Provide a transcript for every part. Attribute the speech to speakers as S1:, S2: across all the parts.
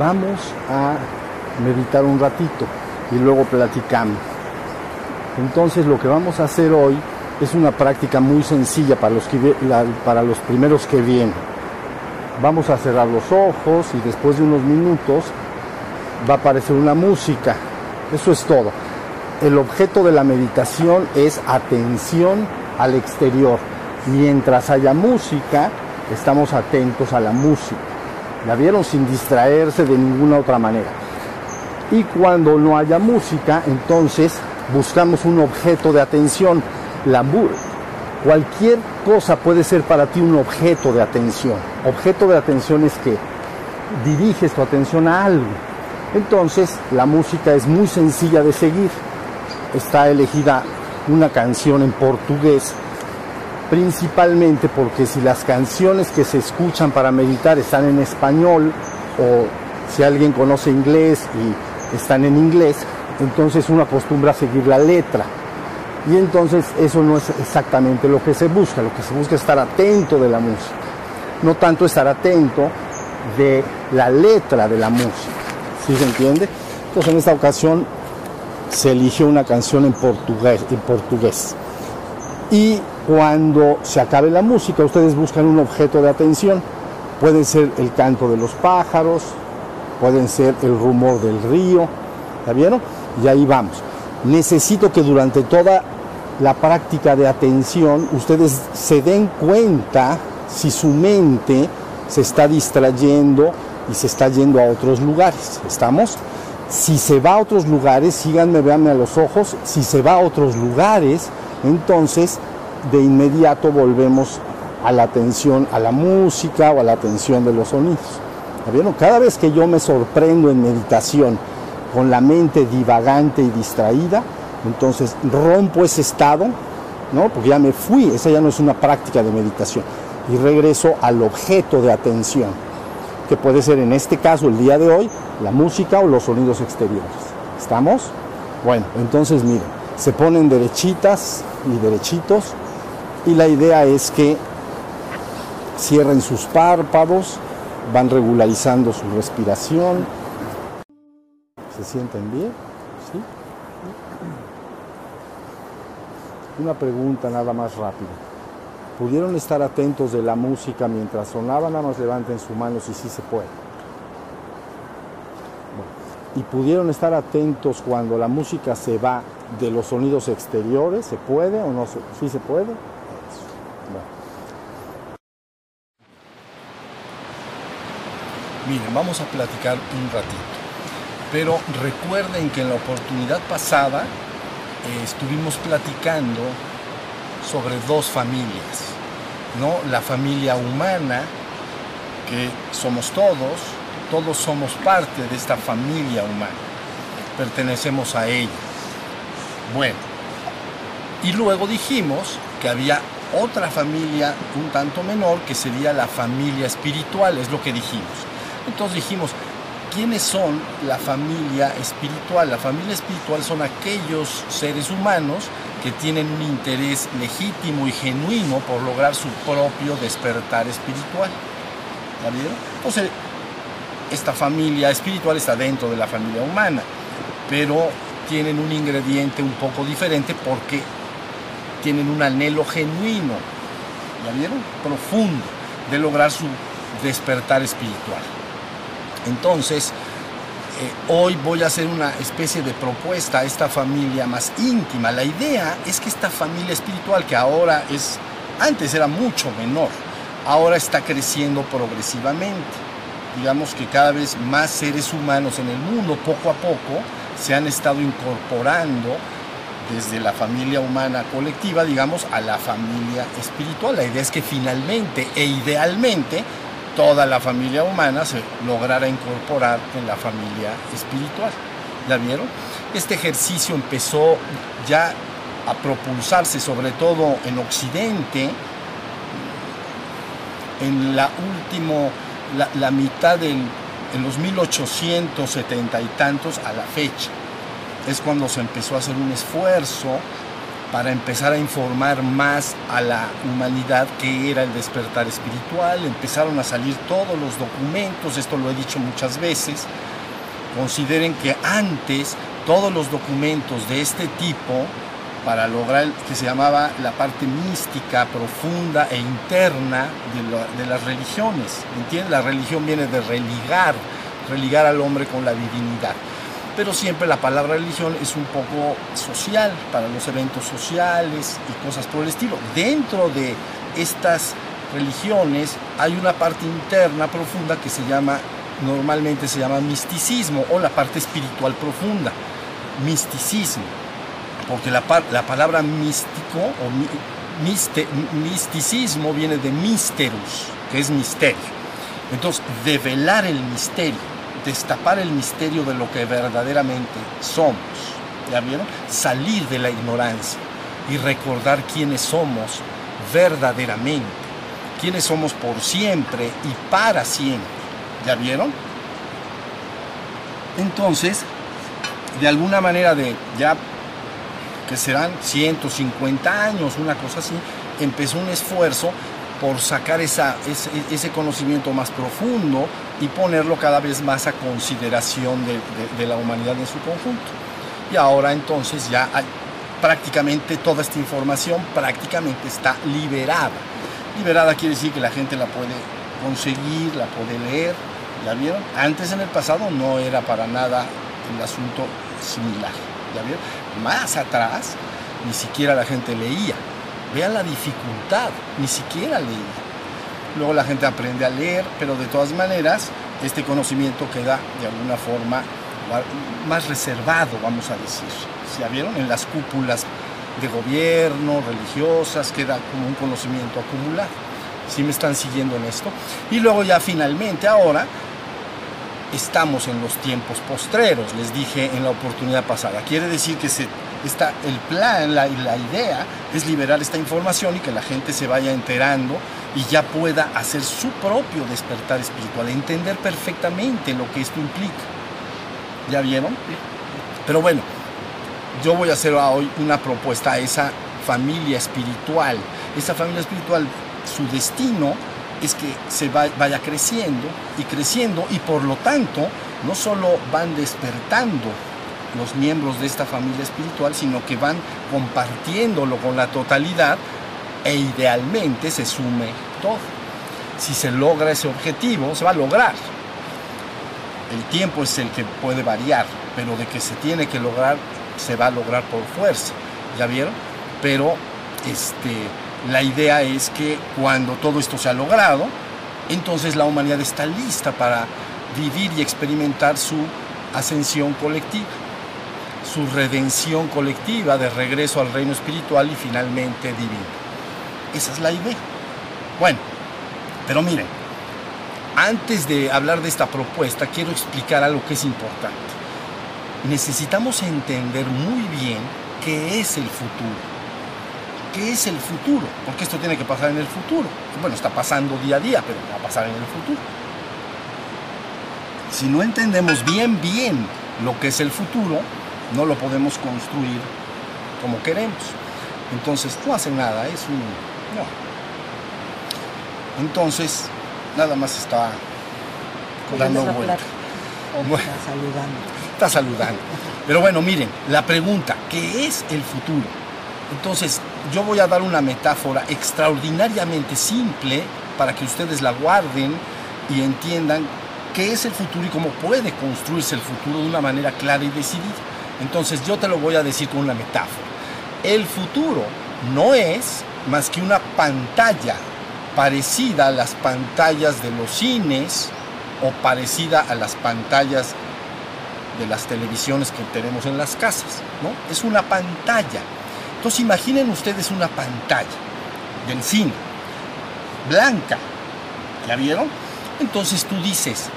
S1: vamos a meditar un ratito y luego platicamos. Entonces lo que vamos a hacer hoy es una práctica muy sencilla para los, que, para los primeros que vienen. Vamos a cerrar los ojos y después de unos minutos va a aparecer una música. Eso es todo. El objeto de la meditación es atención al exterior. Mientras haya música, estamos atentos a la música. La vieron sin distraerse de ninguna otra manera. Y cuando no haya música, entonces buscamos un objeto de atención. La, cualquier cosa puede ser para ti un objeto de atención. Objeto de atención es que diriges tu atención a algo. Entonces, la música es muy sencilla de seguir. Está elegida una canción en portugués, principalmente porque si las canciones que se escuchan para meditar están en español o si alguien conoce inglés y están en inglés, entonces uno acostumbra a seguir la letra. Y entonces eso no es exactamente lo que se busca, lo que se busca es estar atento de la música, no tanto estar atento de la letra de la música. ¿Sí se entiende? Entonces en esta ocasión se eligió una canción en portugués. Y cuando se acabe la música, ustedes buscan un objeto de atención. Pueden ser el canto de los pájaros, pueden ser el rumor del río, ¿está vieron? Y ahí vamos. Necesito que durante toda la práctica de atención ustedes se den cuenta si su mente se está distrayendo y se está yendo a otros lugares. ¿Estamos? Si se va a otros lugares, síganme, véanme a los ojos, si se va a otros lugares, entonces de inmediato volvemos a la atención a la música o a la atención de los sonidos. ¿Vieron? Cada vez que yo me sorprendo en meditación con la mente divagante y distraída, entonces rompo ese estado, ¿no? Porque ya me fui, esa ya no es una práctica de meditación, y regreso al objeto de atención, que puede ser en este caso, el día de hoy, la música o los sonidos exteriores. ¿Estamos? Bueno, entonces miren, se ponen derechitas y derechitos, y la idea es que cierren sus párpados, van regularizando su respiración. ¿Se sienten bien? ¿Sí? Una pregunta nada más rápida. ¿Pudieron estar atentos de la música mientras sonaba? Nada más levanten su mano si sí se puede. ¿Y pudieron estar atentos cuando la música se va de los sonidos exteriores? ¿Se puede o no? ¿Sí se puede?
S2: Miren, vamos a platicar un ratito. Pero recuerden que en la oportunidad pasada eh, estuvimos platicando sobre dos familias, ¿no? La familia humana, que somos todos, todos somos parte de esta familia humana, pertenecemos a ella. Bueno, y luego dijimos que había otra familia un tanto menor que sería la familia espiritual, es lo que dijimos. Entonces dijimos, ¿quiénes son la familia espiritual? La familia espiritual son aquellos seres humanos que tienen un interés legítimo y genuino por lograr su propio despertar espiritual. ¿Ya vieron? Entonces, esta familia espiritual está dentro de la familia humana, pero tienen un ingrediente un poco diferente porque tienen un anhelo genuino, ¿ya vieron? Profundo de lograr su despertar espiritual. Entonces, eh, hoy voy a hacer una especie de propuesta a esta familia más íntima. La idea es que esta familia espiritual, que ahora es, antes era mucho menor, ahora está creciendo progresivamente. Digamos que cada vez más seres humanos en el mundo, poco a poco, se han estado incorporando desde la familia humana colectiva, digamos, a la familia espiritual. La idea es que finalmente e idealmente toda la familia humana se lograra incorporar en la familia espiritual. ¿La vieron? Este ejercicio empezó ya a propulsarse, sobre todo en Occidente, en la última, la, mitad del, en los 1870 y tantos a la fecha. Es cuando se empezó a hacer un esfuerzo
S1: para empezar a informar más a la humanidad que era el despertar espiritual. Empezaron a salir todos los documentos, esto lo he dicho muchas veces. Consideren que antes todos los documentos de este tipo, para lograr que se llamaba la parte mística, profunda e interna de, las religiones. ¿Entiendes? La religión viene de religar, religar al hombre con la divinidad pero siempre la palabra religión es un poco social para los eventos sociales y cosas por el estilo. Dentro de estas religiones hay una parte interna profunda que se llama, normalmente se llama misticismo o la parte espiritual profunda, misticismo, porque la, la palabra místico o misticismo viene de misterus, que es misterio. Entonces, develar el misterio destapar el misterio de lo que verdaderamente somos. ¿Ya vieron? Salir de la ignorancia y recordar quiénes somos verdaderamente. Quiénes somos por siempre y para siempre. ¿Ya vieron? Entonces, de alguna manera de ya que serán 150 años, una cosa así, empezó un esfuerzo por sacar esa, ese, conocimiento más profundo y ponerlo cada vez más a consideración de, la humanidad en su conjunto. Y ahora entonces ya hay, prácticamente toda esta información prácticamente está liberada. Liberada quiere decir que la gente la puede conseguir, la puede leer, ¿ya vieron? Antes en el pasado no era para nada el asunto similar, ¿ya vieron? Más atrás ni siquiera la gente leía, Vean la dificultad, ni siquiera leer. Luego la gente aprende a leer, pero de todas maneras este conocimiento queda de alguna forma más reservado, vamos a decir. ¿Ya vieron? En las cúpulas de gobierno, religiosas, queda como un conocimiento acumulado. ¿Sí me están siguiendo en esto? Y luego ya finalmente ahora estamos en los tiempos postreros, les dije en la oportunidad pasada. Quiere decir que se Está, el plan, la, la idea es liberar esta información y que la gente se vaya enterando y ya pueda hacer su propio despertar espiritual, entender perfectamente lo que esto implica. ¿Ya vieron? Pero bueno, yo voy a hacer hoy una propuesta a esa familia espiritual. Esa familia espiritual, su destino es que se vaya creciendo y creciendo y por lo tanto no solo van despertando los miembros de esta familia espiritual, sino que van compartiéndolo con la totalidad e idealmente se sume todo. Si se logra ese objetivo, se va a lograr. El tiempo es el que puede variar, pero de que se tiene que lograr, se va a lograr por fuerza. ¿Ya vieron? Pero este, la idea es que cuando todo esto se ha logrado, entonces la humanidad está lista para vivir y experimentar su ascensión colectiva su redención colectiva de regreso al reino espiritual y finalmente divino. Esa es la idea. Bueno, pero miren, antes de hablar de esta propuesta, quiero explicar algo que es importante. Necesitamos entender muy bien qué es el futuro. ¿Qué es el futuro? Porque esto tiene que pasar en el futuro. Bueno, está pasando día a día, pero va a pasar en el futuro. Si no entendemos bien, bien lo que es el futuro, no lo podemos construir como queremos. Entonces no hace nada, es un... No. Entonces, nada más está dando vuelta.
S3: está saludando.
S1: Está saludando. Pero bueno, miren, la pregunta, ¿qué es el futuro? Entonces, yo voy a dar una metáfora extraordinariamente simple para que ustedes la guarden y entiendan qué es el futuro y cómo puede construirse el futuro de una manera clara y decidida. Entonces yo te lo voy a decir con una metáfora. El futuro no es más que una pantalla parecida a las pantallas de los cines o parecida a las pantallas de las televisiones que tenemos en las casas, ¿no? Es una pantalla. Entonces imaginen ustedes una pantalla del cine, blanca, ¿ya vieron? Entonces tú dices,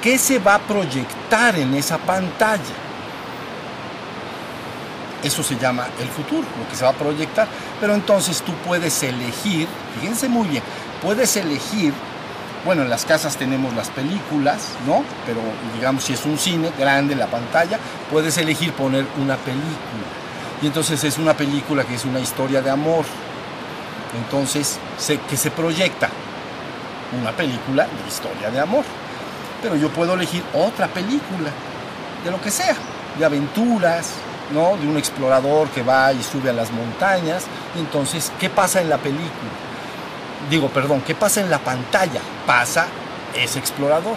S1: ¿qué se va a proyectar en esa pantalla? Eso se llama el futuro, lo que se va a proyectar. Pero entonces tú puedes elegir, fíjense muy bien, puedes elegir, bueno, en las casas tenemos las películas, ¿no? Pero digamos si es un cine grande, la pantalla, puedes elegir poner una película. Y entonces es una película que es una historia de amor. Entonces, se, que se proyecta una película de historia de amor. Pero yo puedo elegir otra película, de lo que sea, de aventuras, ¿no? De un explorador que va y sube a las montañas. Entonces, ¿qué pasa en la película? Digo, perdón, ¿qué pasa en la pantalla? Pasa ese explorador.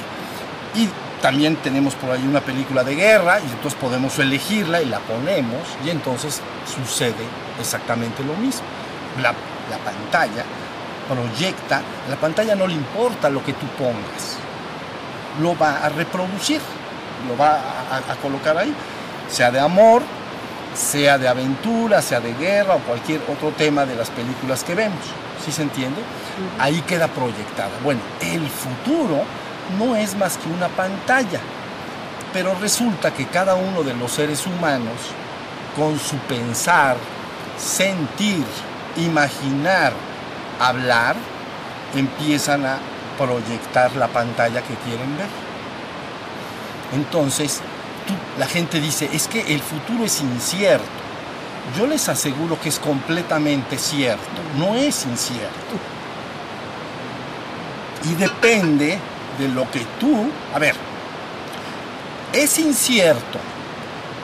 S1: Y también tenemos por ahí una película de guerra y entonces podemos elegirla y la ponemos y entonces sucede exactamente lo mismo. La, la pantalla proyecta, la pantalla no le importa lo que tú pongas, lo va a reproducir, lo va a, a colocar ahí, sea de amor, sea de aventura, sea de guerra o cualquier otro tema de las películas que vemos. ¿Sí se entiende? Ahí queda proyectada. Bueno, el futuro no es más que una pantalla, pero resulta que cada uno de los seres humanos, con su pensar, sentir, imaginar, hablar, empiezan a proyectar la pantalla que quieren ver. Entonces, la gente dice, es que el futuro es incierto. Yo les aseguro que es completamente cierto, no es incierto. Y depende de lo que tú, a ver, es incierto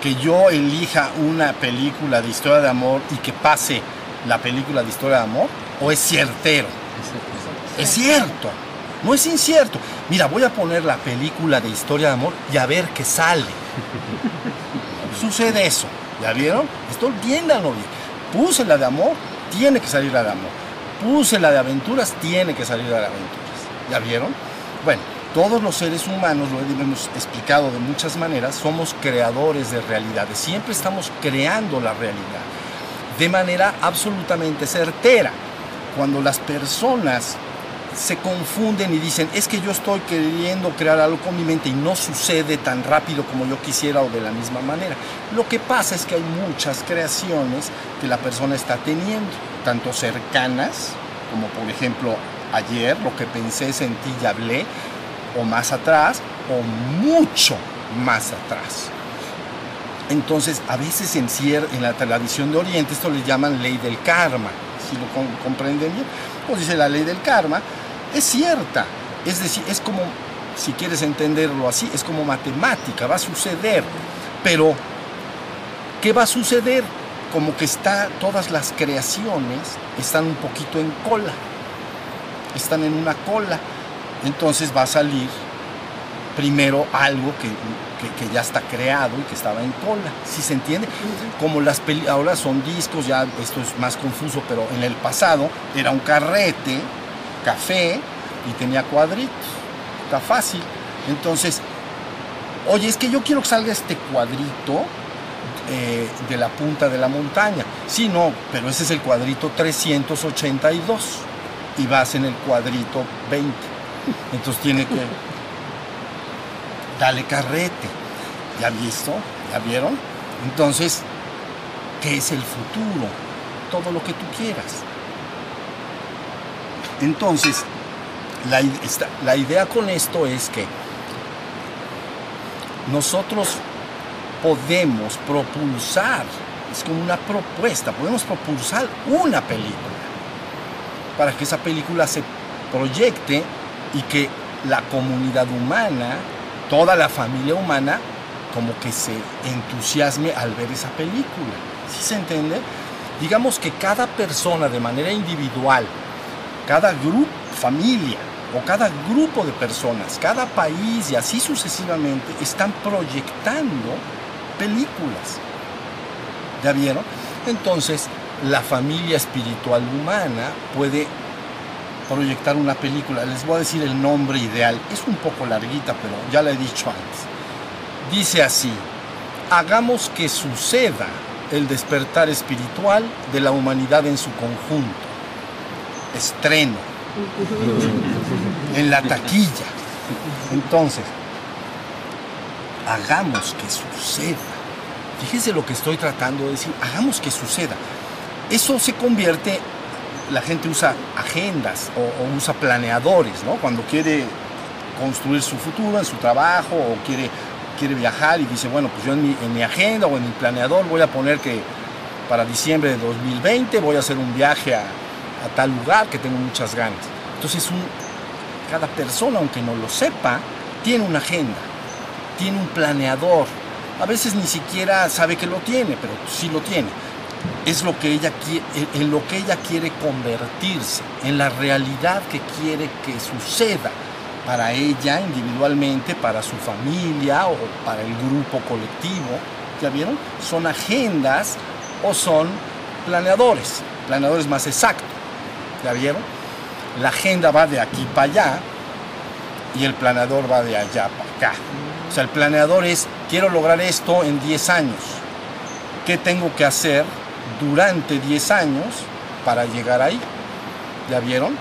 S1: que yo elija una película de historia de amor y que pase la película de historia de amor, o es ciertero. Es cierto, no es incierto. Mira, voy a poner la película de historia de amor y a ver qué sale. Sucede eso, ¿ya vieron? Estoy viéndalo bien. Puse la de amor, tiene que salir la de amor. Puse la de aventuras, tiene que salir la de aventuras. ¿Ya vieron? Bueno, todos los seres humanos, lo hemos explicado de muchas maneras, somos creadores de realidades. Siempre estamos creando la realidad de manera absolutamente certera. Cuando las personas se confunden y dicen, es que yo estoy queriendo crear algo con mi mente y no sucede tan rápido como yo quisiera o de la misma manera. Lo que pasa es que hay muchas creaciones que la persona está teniendo, tanto cercanas, como por ejemplo ayer, lo que pensé, sentí y hablé, o más atrás, o mucho más atrás. Entonces, a veces en, en la tradición de Oriente esto le llaman ley del karma, si lo comprenden bien. Pues dice la ley del karma, es cierta. Es decir, es como, si quieres entenderlo así, es como matemática, va a suceder. Pero, ¿qué va a suceder? Como que está, todas las creaciones están un poquito en cola, están en una cola. Entonces va a salir primero algo que, que, ya está creado y que estaba en cola, ¿sí se entiende? Como las ahora son discos, ya esto es más confuso, pero en el pasado era un carrete, café, y tenía cuadritos, está fácil. Entonces, oye, es que yo quiero que salga este cuadrito eh, de la punta de la montaña. Sí, no, pero ese es el cuadrito 382 y vas en el cuadrito 20. Entonces tiene que dale carrete. ¿Ya visto? ¿Ya vieron? Entonces, ¿qué es el futuro? Todo lo que tú quieras. Entonces, la, la idea con esto es que nosotros podemos propulsar, es como una propuesta, podemos propulsar una película para que esa película se proyecte y que la comunidad humana toda la familia humana como que se entusiasme al ver esa película. ¿Sí se entiende? Digamos que cada persona de manera individual, cada grupo, familia o cada grupo de personas, cada país y así sucesivamente están proyectando películas. ¿Ya vieron? Entonces, la familia espiritual humana puede proyectar una película. Les voy a decir el nombre ideal. Es un poco larguita, pero ya la he dicho antes. Dice así, hagamos que suceda el despertar espiritual de la humanidad en su conjunto. Estreno. En la taquilla. Entonces, hagamos que suceda. Fíjese lo que estoy tratando de decir. Hagamos que suceda. Eso se convierte la gente usa agendas o, usa planeadores, ¿no? Cuando quiere construir su futuro en su trabajo o quiere, quiere viajar y dice, bueno, pues yo en mi, agenda o en mi planeador voy a poner que para diciembre de 2020 voy a hacer un viaje a, a tal lugar que tengo muchas ganas. Entonces cada persona, aunque no lo sepa, tiene una agenda, tiene un planeador. A veces ni siquiera sabe que lo tiene, pero sí lo tiene. Es lo que ella quiere, en lo que ella quiere convertirse, en la realidad que quiere que suceda para ella individualmente, para su familia o para el grupo colectivo. ¿Ya vieron? Son agendas o son planeadores, planeadores más exactos. ¿Ya vieron? La agenda va de aquí para allá y el planeador va de allá para acá. O sea, el planeador es, quiero lograr esto en 10 años. ¿Qué tengo que hacer durante 10 años para llegar ahí? ¿Ya vieron?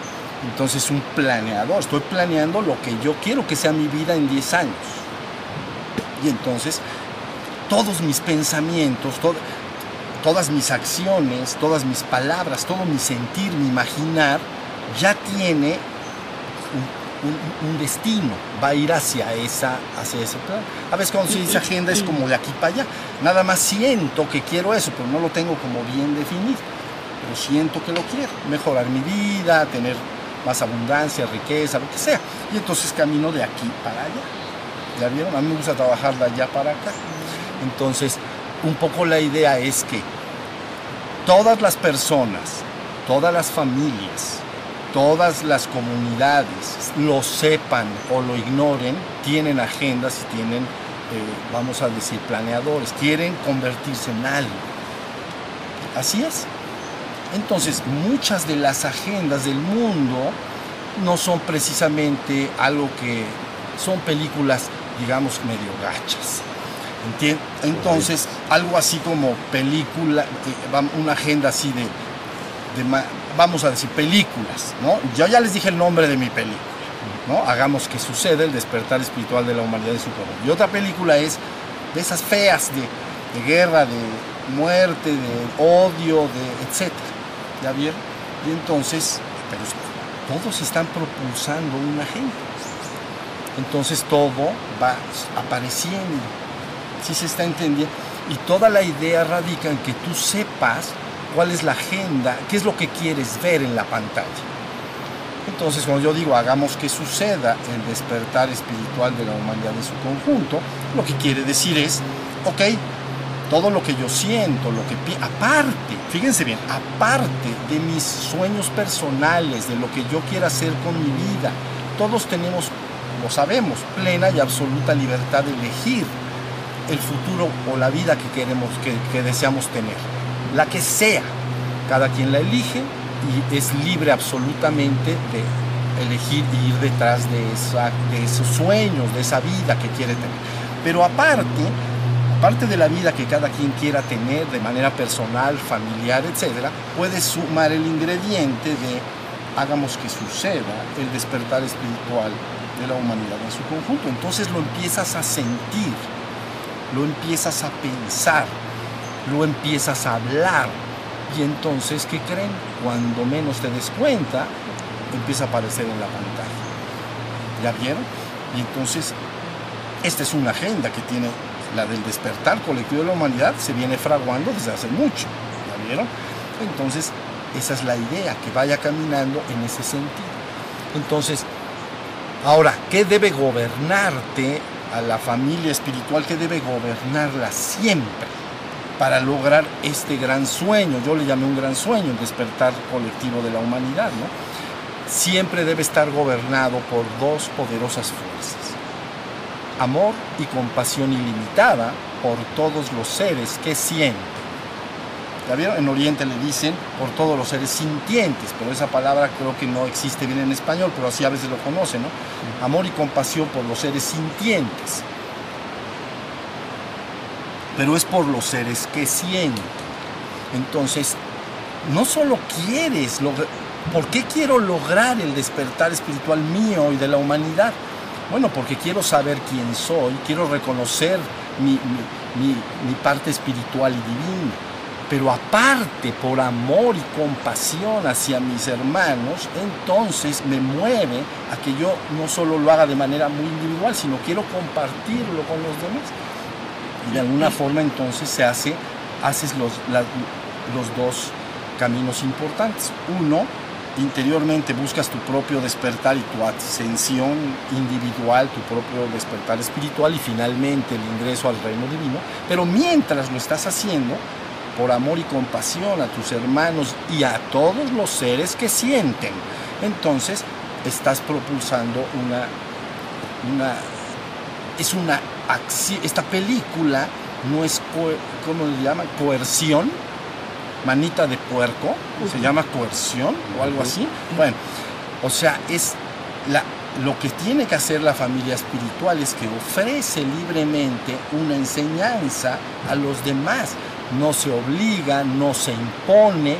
S1: Entonces un planeador, estoy planeando lo que yo quiero que sea mi vida en 10 años. Y entonces todos mis pensamientos, todas mis acciones, todas mis palabras, todo mi sentir, mi imaginar, ya tiene un, destino, va a ir hacia, esa, hacia ese plan. A veces cuando se dice agenda es como de aquí para allá. Nada más siento que quiero eso, pero no lo tengo como bien definido. Pero siento que lo quiero. Mejorar mi vida, tener más abundancia, riqueza, lo que sea. Y entonces camino de aquí para allá. ¿Ya vieron? A mí me gusta trabajar de allá para acá. Entonces, un poco la idea es que todas las personas, todas las familias, todas las comunidades lo sepan o lo ignoren, tienen agendas y tienen, eh, vamos a decir, planeadores, quieren convertirse en algo. Así es. Entonces, muchas de las agendas del mundo no son precisamente algo que son películas, digamos, medio gachas. Entonces, algo así como película, una agenda así de, vamos a decir, películas, ¿no? Yo ya les dije el nombre de mi película, ¿no? Hagamos que suceda el despertar espiritual de la humanidad en su cuerpo. Y otra película es de esas feas de, de guerra, de muerte, de odio, de etcétera. ¿Ya vieron? Y entonces, pero todos están propulsando una agenda. Entonces todo va apareciendo. ¿Sí se está entendiendo? Y toda la idea radica en que tú sepas cuál es la agenda, qué es lo que quieres ver en la pantalla. Entonces, cuando yo digo hagamos que suceda el despertar espiritual de la humanidad en su conjunto, lo que quiere decir es, ok, todo lo que yo siento, lo que aparte, fíjense bien, aparte de mis sueños personales, de lo que yo quiera hacer con mi vida, todos tenemos, lo sabemos, plena y absoluta libertad de elegir el futuro o la vida que queremos, que, deseamos tener, la que sea, cada quien la elige y es libre absolutamente de elegir y ir detrás de, esa, de esos sueños, de esa vida que quiere tener. Pero aparte, aparte de la vida que cada quien quiera tener de manera personal, familiar, etc., puedes sumar el ingrediente de hagamos que suceda el despertar espiritual de la humanidad en su conjunto. Entonces lo empiezas a sentir, lo empiezas a pensar, lo empiezas a hablar. Y entonces, ¿qué creen? Cuando menos te des cuenta, empieza a aparecer en la pantalla. ¿Ya vieron? Y entonces, esta es una agenda que tiene la del despertar colectivo de la humanidad se viene fraguando desde hace mucho, ¿ya vieron? Entonces, esa es la idea, que vaya caminando en ese sentido. Entonces, ahora, ¿qué debe gobernarte a la familia espiritual? ¿Qué debe gobernarla siempre para lograr este gran sueño? Yo le llamé un gran sueño, el despertar colectivo de la humanidad, ¿no? Siempre debe estar gobernado por dos poderosas fuerzas amor y compasión ilimitada por todos los seres que sienten. ¿Ya vieron? En Oriente le dicen por todos los seres sintientes, pero esa palabra creo que no existe bien en español, pero así a veces lo conocen, ¿no? Amor y compasión por los seres sintientes. Pero es por los seres que sienten. Entonces, no solo quieres, ¿por qué quiero lograr el despertar espiritual mío y de la humanidad? Bueno, porque quiero saber quién soy, quiero reconocer mi, parte espiritual y divina. Pero aparte, por amor y compasión hacia mis hermanos, entonces me mueve a que yo no solo lo haga de manera muy individual, sino quiero compartirlo con los demás. Y de alguna forma entonces se hace, haces los, los dos caminos importantes. Uno, interiormente buscas tu propio despertar y tu ascensión individual, tu propio despertar espiritual y finalmente el ingreso al reino divino. Pero mientras lo estás haciendo, por amor y compasión a tus hermanos y a todos los seres que sienten, entonces estás propulsando una, una es una acción, esta película no es, ¿cómo le llaman? Coerción, manita de puerco, se llama coerción o algo así. Bueno, o sea, es la, lo que tiene que hacer la familia espiritual es que ofrece libremente una enseñanza a los demás. No se obliga, no se impone,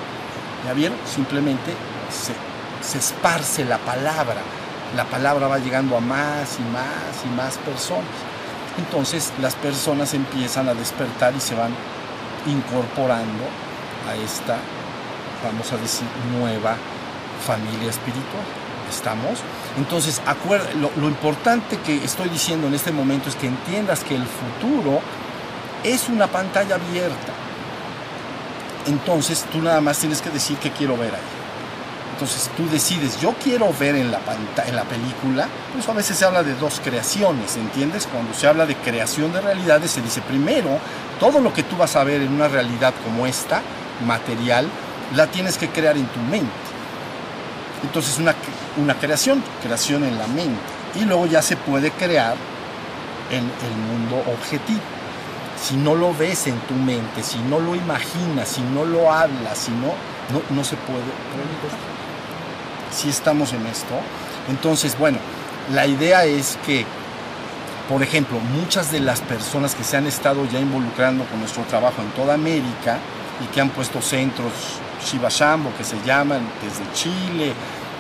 S1: ¿ya vieron? Simplemente se, esparce la palabra. La palabra va llegando a más y más y más personas. Entonces las personas empiezan a despertar y se van incorporando a esta, vamos a decir, nueva familia espiritual. ¿Estamos? Entonces, lo, lo importante que estoy diciendo en este momento es que entiendas que el futuro es una pantalla abierta. Entonces, tú nada más tienes que decir que quiero ver ahí. Entonces tú decides, yo quiero ver en la, en la película, pues a veces se habla de dos creaciones, ¿entiendes? Cuando se habla de creación de realidades, se dice primero, todo lo que tú vas a ver en una realidad como esta, material, la tienes que crear en tu mente. Entonces una, una creación, creación en la mente. Y luego ya se puede crear en el mundo objetivo. Si no lo ves en tu mente, si no lo imaginas, si no lo hablas, si no, no, no se puede si estamos en esto. Entonces, bueno, la idea es que, por ejemplo, muchas de las personas que se han estado ya involucrando con nuestro trabajo en toda América y que han puesto centros Shibashambo, que se llaman desde Chile,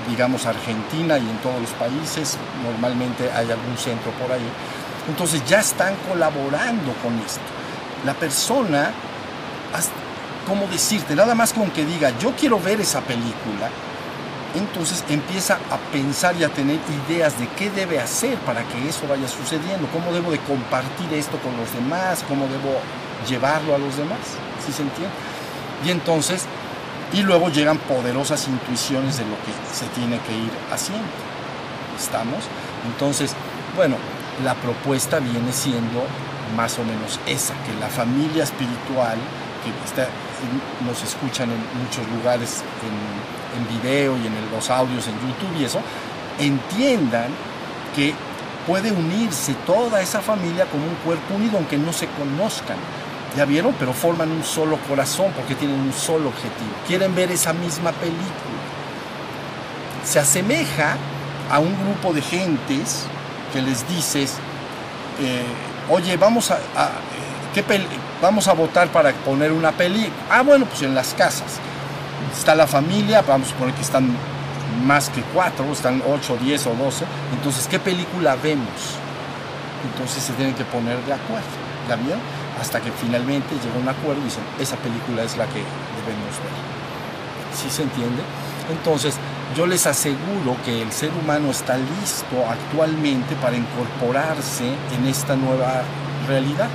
S1: digamos Argentina y en todos los países, normalmente hay algún centro por ahí. Entonces ya están colaborando con esto. La persona, ¿cómo decirte? Nada más con que diga, yo quiero ver esa película, entonces empieza a pensar y a tener ideas de qué debe hacer para que eso vaya sucediendo, cómo debo de compartir esto con los demás, cómo debo llevarlo a los demás, ¿sí se entiende? Y entonces, y luego llegan poderosas intuiciones de lo que se tiene que ir haciendo. ¿Estamos? Entonces, bueno, la propuesta viene siendo más o menos esa, que la familia espiritual, que está, nos escuchan en muchos lugares, en video y en los audios en YouTube y eso, entiendan que puede unirse toda esa familia como un cuerpo unido, aunque no se conozcan. ¿Ya vieron? Pero forman un solo corazón porque tienen un solo objetivo. Quieren ver esa misma película. Se asemeja a un grupo de gentes que les dices, eh, oye, vamos a, ¿qué vamos a votar para poner una película. Ah, bueno, pues en las casas está la familia, vamos a suponer que están más que cuatro, están ocho, diez o doce, entonces, ¿qué película vemos? Entonces se tienen que poner de acuerdo, ¿la vieron? Hasta que finalmente llega un acuerdo y dicen, esa película es la que debemos ver. ¿Sí se entiende? Entonces, yo les aseguro que el ser humano está listo actualmente para incorporarse en esta nueva realidad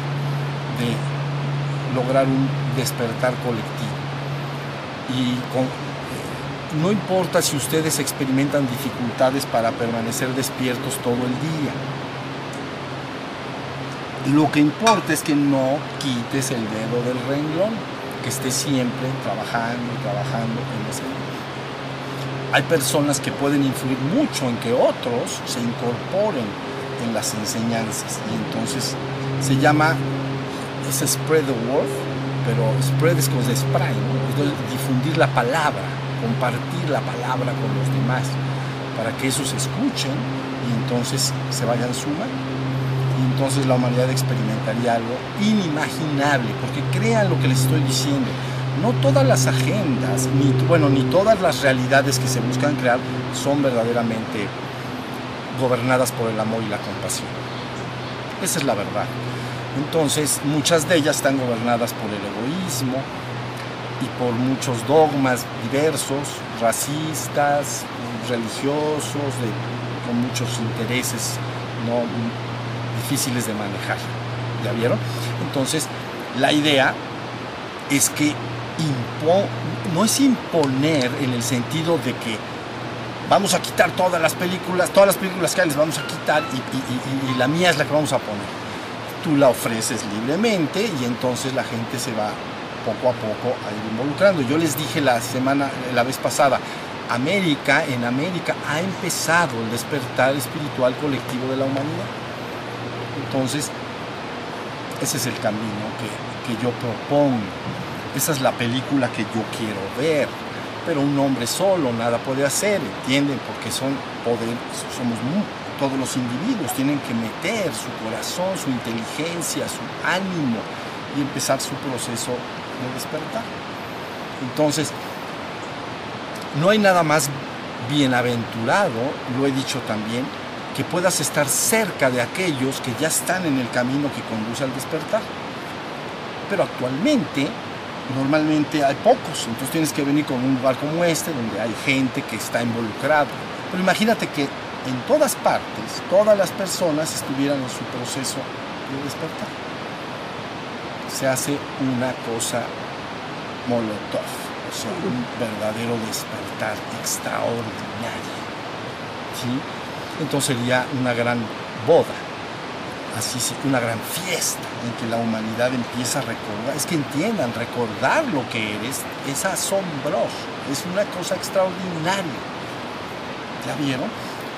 S1: de lograr un despertar colectivo y no importa si ustedes experimentan dificultades para permanecer despiertos todo el día. Lo que importa es que no quites el dedo del renglón, que estés siempre trabajando trabajando en ese. Hay personas que pueden influir mucho en que otros se incorporen en las enseñanzas y entonces se llama ese spread the word pero spread es cosa spray, difundir la palabra, compartir la palabra con los demás, para que esos escuchen y entonces se vayan sumando. Y entonces la humanidad experimentaría algo inimaginable, porque crean lo que les estoy diciendo. No todas las agendas, ni, bueno, ni todas las realidades que se buscan crear son verdaderamente gobernadas por el amor y la compasión. Esa es la verdad. Entonces, muchas de ellas están gobernadas por el egoísmo y por muchos dogmas diversos, racistas, religiosos, con muchos intereses no difíciles de manejar. ¿Ya vieron? Entonces, la idea es que no es imponer en el sentido de que vamos a quitar todas las películas, todas las películas que hay les vamos a quitar y, la mía es la que vamos a poner. Tú la ofreces libremente y entonces la gente se va poco a poco a ir involucrando. Yo les dije la semana, la vez pasada, América, en América ha empezado el despertar espiritual colectivo de la humanidad. Entonces, ese es el camino que, que yo propongo. Esa es la película que yo quiero ver pero un hombre solo nada puede hacer, ¿entienden? Porque son poder, somos todos los individuos, tienen que meter su corazón, su inteligencia, su ánimo y empezar su proceso de despertar. Entonces, no hay nada más bienaventurado, lo he dicho también, que puedas estar cerca de aquellos que ya están en el camino que conduce al despertar. Pero actualmente normalmente hay pocos, entonces tienes que venir con un lugar como este, donde hay gente que está involucrada. Pero imagínate que en todas partes, todas las personas estuvieran en su proceso de despertar. Se hace una cosa molotov, o sea, un verdadero despertar extraordinario. ¿sí? Entonces sería una gran boda así una gran fiesta en que la humanidad empieza a recordar. Es que entiendan, recordar lo que eres es asombroso, es una cosa extraordinaria. ¿Ya vieron?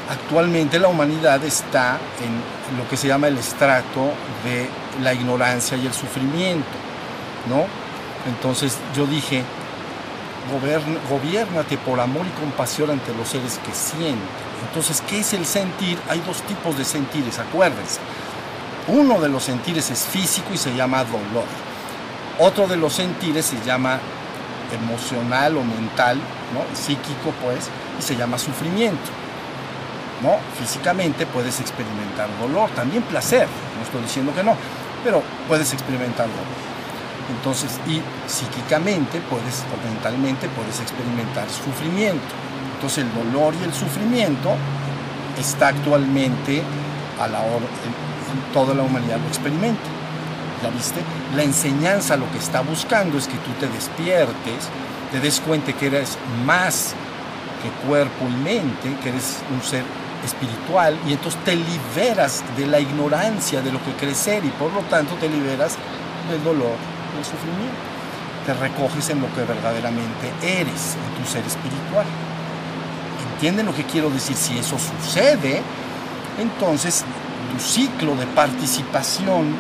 S1: Actualmente la humanidad está en lo que se llama el estrato de la ignorancia y el sufrimiento, ¿no? Entonces yo dije, gobiernate por amor y compasión ante los seres que sienten. Entonces, ¿qué es el sentir? Hay dos tipos de sentires, acuérdense. Uno de los sentires es físico y se llama dolor. Otro de los sentires se llama emocional o mental, ¿no? psíquico pues, y se llama sufrimiento. ¿no? Físicamente puedes experimentar dolor, también placer, no estoy diciendo que no, pero puedes experimentar dolor. Entonces, y psíquicamente puedes, mentalmente puedes experimentar sufrimiento. Entonces el dolor y el sufrimiento está actualmente a la hora, toda la humanidad lo experimenta. ¿Ya viste? La enseñanza lo que está buscando es que tú te despiertes, te des cuenta que eres más que cuerpo y mente, que eres un ser espiritual y entonces te liberas de la ignorancia de lo que crecer y por lo tanto te liberas del dolor, del sufrimiento. Te recoges en lo que verdaderamente eres, en tu ser espiritual. ¿Entienden lo que quiero decir? Si eso sucede, entonces tu ciclo de participación,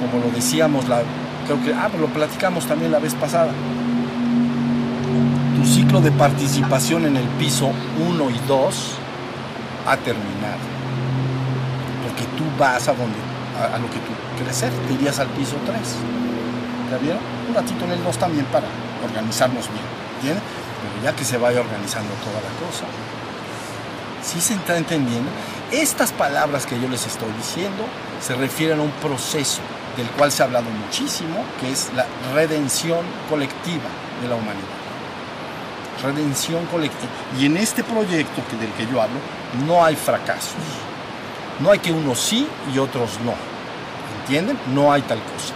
S1: como lo decíamos, la, creo que ah, lo platicamos también la vez pasada, tu ciclo de participación en el piso 1 y 2 ha terminado. Porque tú vas a donde a, lo que tú ser, te irías al piso 3. ¿Ya vieron? Un ratito en el 2 también para organizarnos bien. ¿Entienden? Pero ya que se vaya organizando toda la cosa. ¿Sí se está entendiendo? Estas palabras que yo les estoy diciendo se refieren a un proceso del cual se ha hablado muchísimo, que es la redención colectiva de la humanidad. Redención colectiva. Y en este proyecto del que yo hablo, no hay fracasos. No hay que unos sí y otros no. ¿Entienden? No hay tal cosa.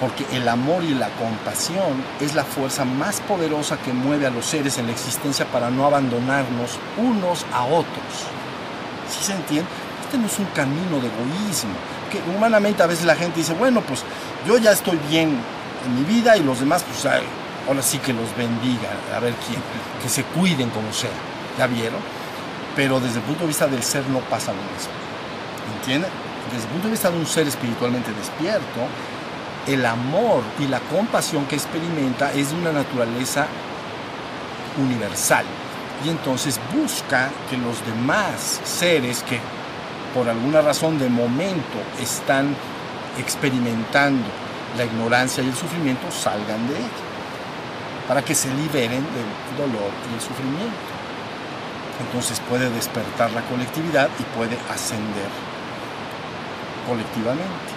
S1: Porque el amor y la compasión es la fuerza más poderosa que mueve a los seres en la existencia para no abandonarnos unos a otros. ¿Sí se entiende? Este no es un camino de egoísmo. Que humanamente a veces la gente dice, bueno, pues yo ya estoy bien en mi vida y los demás, pues ahora sí que los bendiga, a ver quién, que se cuiden como sea. ¿Ya vieron? Pero desde el punto de vista del ser no pasa lo mismo. ¿Entienden? Desde el punto de vista de un ser espiritualmente despierto, el amor y la compasión que experimenta es de una naturaleza universal y entonces busca que los demás seres que por alguna razón de momento están experimentando la ignorancia y el sufrimiento salgan de ella, para que se liberen del dolor y el sufrimiento. Entonces puede despertar la colectividad y puede ascender colectivamente.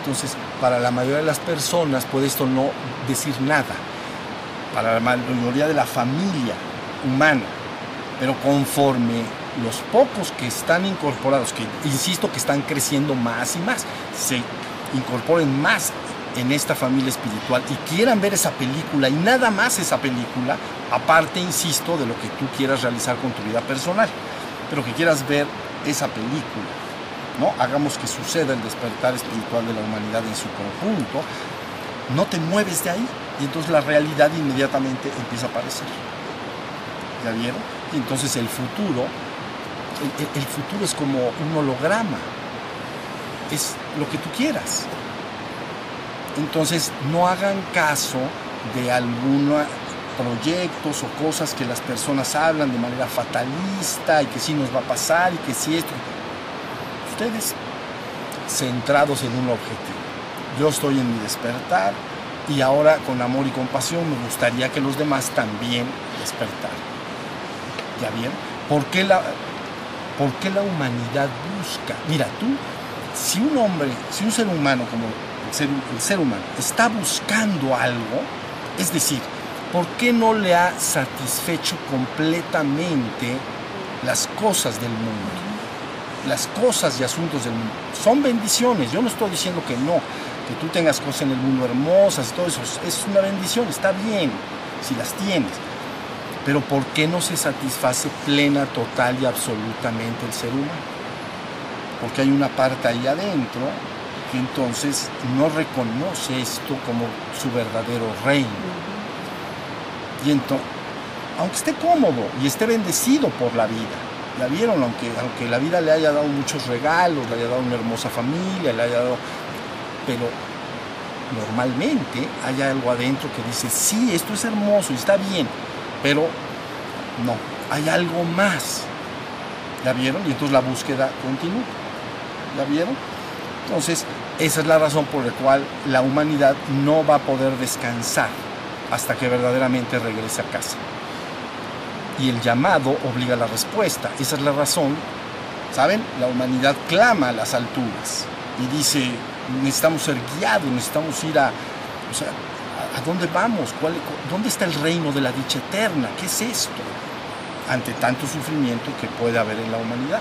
S1: Entonces, para la mayoría de las personas puede esto no decir nada. Para la mayoría de la familia humana, pero conforme los pocos que están incorporados, que insisto que están creciendo más y más, se incorporen más en esta familia espiritual y quieran ver esa película y nada más esa película, aparte, insisto, de lo que tú quieras realizar con tu vida personal, pero que quieras ver esa película, ¿no? Hagamos que suceda el despertar espiritual de la humanidad en su conjunto, no te mueves de ahí y entonces la realidad inmediatamente empieza a aparecer. Y entonces el futuro, el, el futuro es como un holograma, es lo que tú quieras. Entonces no hagan caso de algunos proyectos o cosas que las personas hablan de manera fatalista y que sí nos va a pasar y que sí esto. Ustedes centrados en un objetivo. Yo estoy en mi despertar y ahora con amor y compasión me gustaría que los demás también despertaran. ¿Ya bien? ¿Por qué la, la humanidad busca? Mira, tú, si un hombre, si un ser humano como ser, el ser humano está buscando algo, es decir, ¿por qué no le ha satisfecho completamente las cosas del mundo? Las cosas y asuntos del mundo. Son bendiciones, yo no estoy diciendo que no, que tú tengas cosas en el mundo hermosas todo eso, es una bendición, está bien, si las tienes. Pero ¿por qué no se satisface plena, total y absolutamente el ser humano? Porque hay una parte ahí adentro entonces no reconoce esto como su verdadero reino. Y entonces, aunque esté cómodo y esté bendecido por la vida, ¿la vieron? Aunque, aunque la vida le haya dado muchos regalos, le haya dado una hermosa familia, le haya dado... Pero normalmente hay algo adentro que dice, sí, esto es hermoso y está bien, pero no, hay algo más. ¿La vieron? Y entonces la búsqueda continúa. ¿La vieron? Entonces, esa es la razón por la cual la humanidad no va a poder descansar hasta que verdaderamente regrese a casa. Y el llamado obliga a la respuesta. Esa es la razón. ¿Saben? La humanidad clama a las alturas y dice, necesitamos ser guiados, necesitamos ir a... O sea, ¿a dónde vamos? ¿Cuál, ¿Dónde está el reino de la dicha eterna? ¿Qué es esto? Ante tanto sufrimiento que puede haber en la humanidad.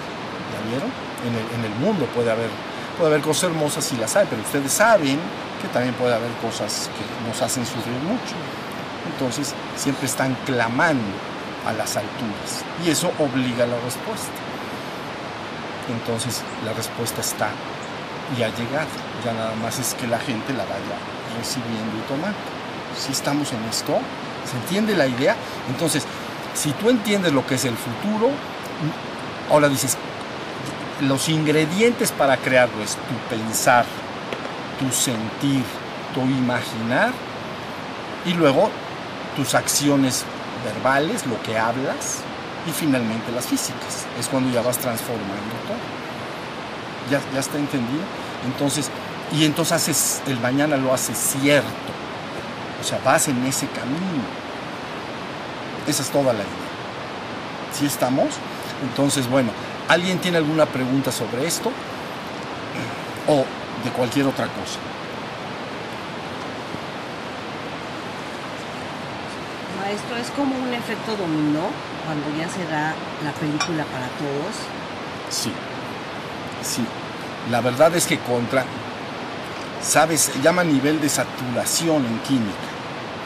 S1: ¿Ya vieron? En el, en el mundo puede haber Puede haber cosas hermosas si las hay, pero ustedes saben que también puede haber cosas que nos hacen sufrir mucho. Entonces siempre están clamando a las alturas y eso obliga a la respuesta. Entonces la respuesta está y ha llegado. Ya nada más es que la gente la vaya recibiendo y tomando. Si estamos en esto, ¿se entiende la idea? Entonces, si tú entiendes lo que es el futuro, ahora dices, los ingredientes para crearlo es tu pensar, tu sentir, tu imaginar y luego tus acciones verbales, lo que hablas y finalmente las físicas. Es cuando ya vas transformando todo. ¿Ya, ya está entendido? Entonces, y entonces haces, el mañana lo haces cierto. O sea, vas en ese camino. Esa es toda la idea. ¿Sí estamos? Entonces, bueno, ¿Alguien tiene alguna pregunta sobre esto? O de cualquier otra cosa.
S3: Maestro, es como un efecto dominó cuando ya se da la película para todos.
S1: Sí, sí. La verdad es que contra, sabes, se llama nivel de saturación en química.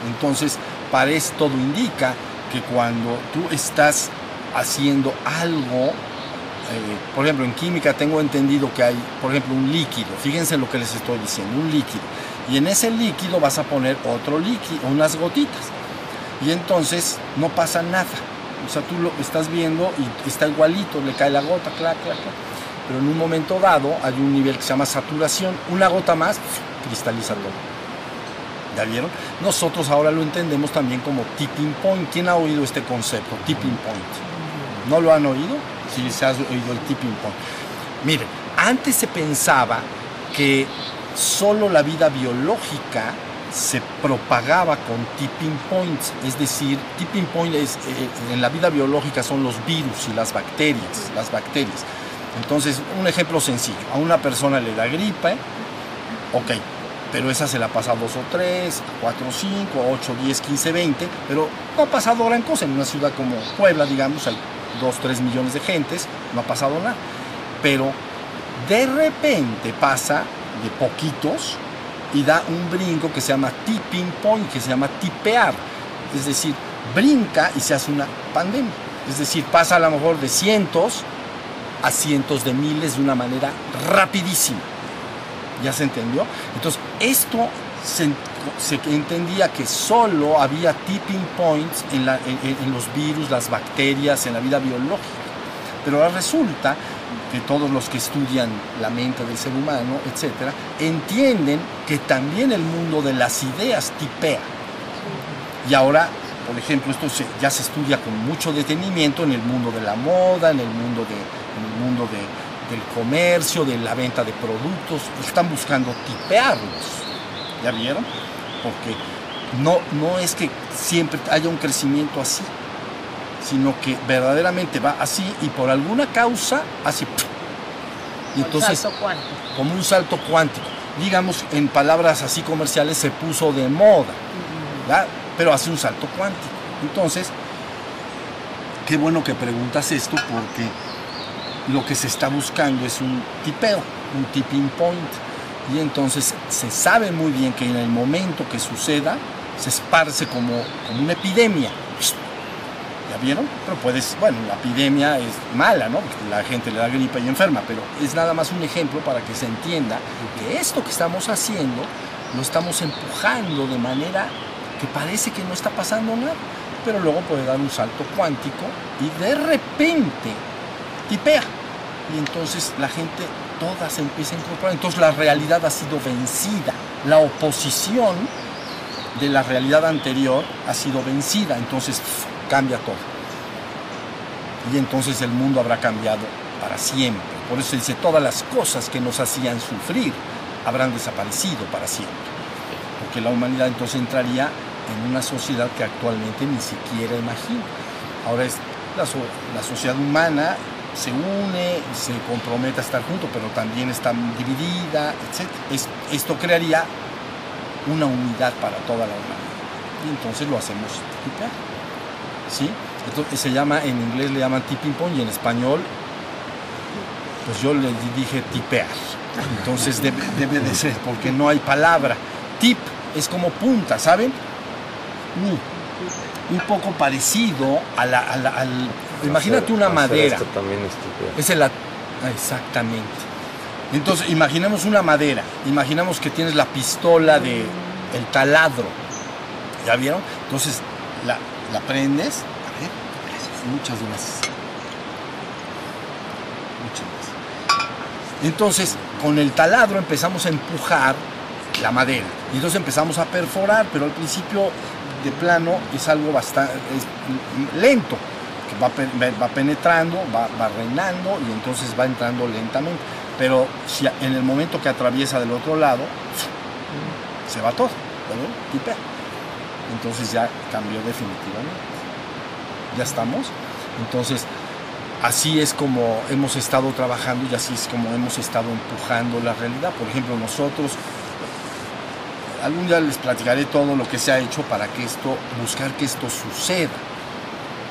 S1: Entonces, parece, todo indica que cuando tú estás haciendo algo eh, por ejemplo, en química tengo entendido que hay, por ejemplo, un líquido. Fíjense lo que les estoy diciendo, un líquido. Y en ese líquido vas a poner otro líquido, unas gotitas. Y entonces no pasa nada. O sea, tú lo estás viendo y está igualito, le cae la gota, clac, clac, clac. Pero en un momento dado hay un nivel que se llama saturación. Una gota más, cristaliza todo. ¿Ya vieron? Nosotros ahora lo entendemos también como tipping point. ¿Quién ha oído este concepto? Tipping point. ¿No lo han oído? si se ha oído el tipping point. Miren, antes se pensaba que solo la vida biológica se propagaba con tipping points, es decir, tipping point es, eh, en la vida biológica son los virus y las bacterias, las bacterias. Entonces, un ejemplo sencillo, a una persona le da gripe, ok, pero esa se la pasa a dos o tres, a cuatro o cinco, a ocho, diez, quince, veinte, pero no ha pasado gran cosa en una ciudad como Puebla, digamos, hay 2, 3 millones de gentes, no ha pasado nada. Pero de repente pasa de poquitos y da un brinco que se llama tipping point, que se llama tipear. Es decir, brinca y se hace una pandemia. Es decir, pasa a lo mejor de cientos a cientos de miles de una manera rapidísima. ¿Ya se entendió? Entonces, esto se, entendía que solo había tipping points en, los virus, las bacterias, en la vida biológica. Pero ahora resulta que todos los que estudian la mente del ser humano, etcétera, entienden que también el mundo de las ideas tipea. Y ahora, por ejemplo, esto ya se estudia con mucho detenimiento en el mundo de la moda, en el mundo, de, en el mundo del comercio, de la venta de productos. Están buscando tipearlos. ¿Ya vieron? Porque no, no es que siempre haya un crecimiento así, sino que verdaderamente va así y por alguna causa así.
S3: Y entonces, salto cuántico.
S1: como un salto cuántico. Digamos, en palabras así comerciales, se puso de moda, pero hace un salto cuántico. Entonces, qué bueno que preguntas esto porque lo que se está buscando es un tipeo, un tipping point y entonces se sabe muy bien que en el momento que suceda se esparce como, una epidemia. ¿Ya vieron? Pero puedes, bueno, la epidemia es mala, ¿no? Porque la gente le da gripa y enferma, pero es nada más un ejemplo para que se entienda que esto que estamos haciendo lo estamos empujando de manera que parece que no está pasando nada, pero luego puede dar un salto cuántico y de repente tipea. Y entonces la gente todas se empieza a incorporar. Entonces la realidad ha sido vencida. La oposición de la realidad anterior ha sido vencida. Entonces cambia todo. Y entonces el mundo habrá cambiado para siempre. Por eso dice, todas las cosas que nos hacían sufrir habrán desaparecido para siempre. Porque la humanidad entonces entraría en una sociedad que actualmente ni siquiera imagina. Ahora es la, la sociedad humana se une, se compromete a estar juntos, pero también está dividida, etc. esto crearía una unidad para toda la humanidad. Y entonces lo hacemos tipear. ¿Sí? se llama, en inglés le llaman tipping point y en español, pues yo le dije tipear. Entonces debe, de ser, porque no hay palabra. Tip es como punta, ¿saben? un poco parecido a la, al Imagínate una madera.
S4: Esto también
S1: es el, exactamente. Entonces, imaginemos una madera. Imaginamos que tienes la pistola de el taladro. ¿Ya vieron? Entonces, la, la prendes. A ver, Muchas gracias. Muchas gracias. Entonces, con el taladro empezamos a empujar la madera. Y entonces empezamos a perforar, pero al principio de plano es algo bastante lento va, penetrando, va, va, reinando y entonces va entrando lentamente. Pero en el momento que atraviesa del otro lado, se va todo. Entonces ya cambió definitivamente. Ya estamos. Entonces, así es como hemos estado trabajando y así es como hemos estado empujando la realidad. Por ejemplo, nosotros, algún día les platicaré todo lo que se ha hecho para que esto, buscar que esto suceda